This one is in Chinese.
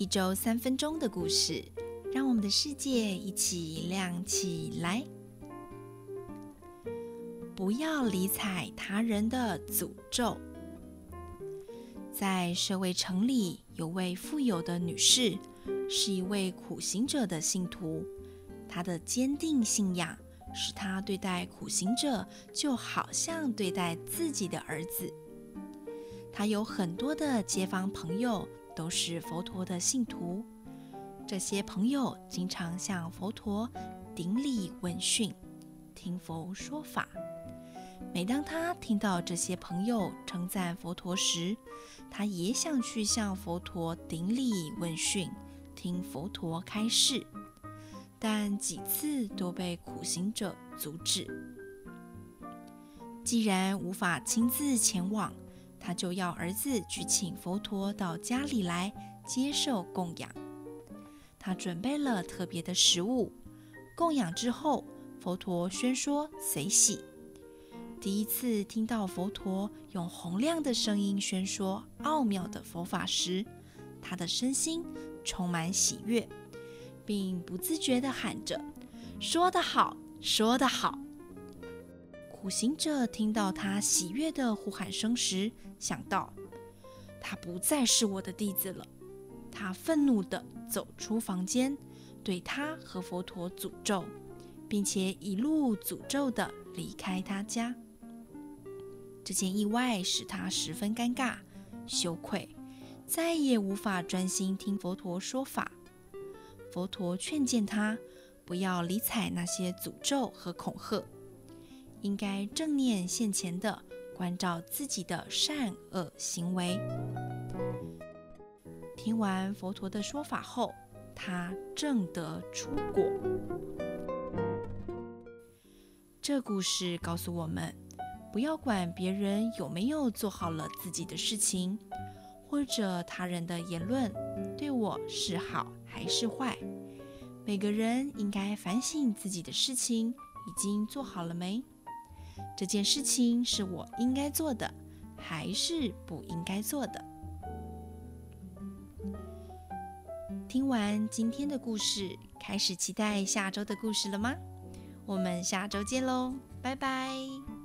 一周三分钟的故事，让我们的世界一起亮起来。不要理睬他人的诅咒。在舍卫城里，有位富有的女士，是一位苦行者的信徒。她的坚定信仰使她对待苦行者，就好像对待自己的儿子。她有很多的街坊朋友，都是佛陀的信徒。这些朋友经常向佛陀顶礼问讯，听佛说法。每当他听到这些朋友称赞佛陀时，他也想去向佛陀顶礼问讯，听佛陀开示，但几次都被苦行者阻止。既然无法亲自前往，他就要儿子去请佛陀到家里来接受供养。他准备了特别的食物，供养之后，佛陀宣说随喜。第一次听到佛陀用洪亮的声音宣说奥妙的佛法时，他的身心充满喜悦，并不自觉地喊着：“说得好，说得好！”苦行者听到他喜悦的呼喊声时，想到他不再是我的弟子了。他愤怒地走出房间，对他和佛陀诅咒，并且一路诅咒地离开他家。这件意外使他十分尴尬、羞愧，再也无法专心听佛陀说法。佛陀劝谏他不要理睬那些诅咒和恐吓，应该正念现前的关照自己的善恶行为。听完佛陀的说法后，他证得出果。这故事告诉我们。不要管别人有没有做好了自己的事情，或者他人的言论对我是好还是坏。每个人应该反省自己的事情已经做好了没？这件事情是我应该做的，还是不应该做的？听完今天的故事，开始期待下周的故事了吗？我们下周见喽，拜拜。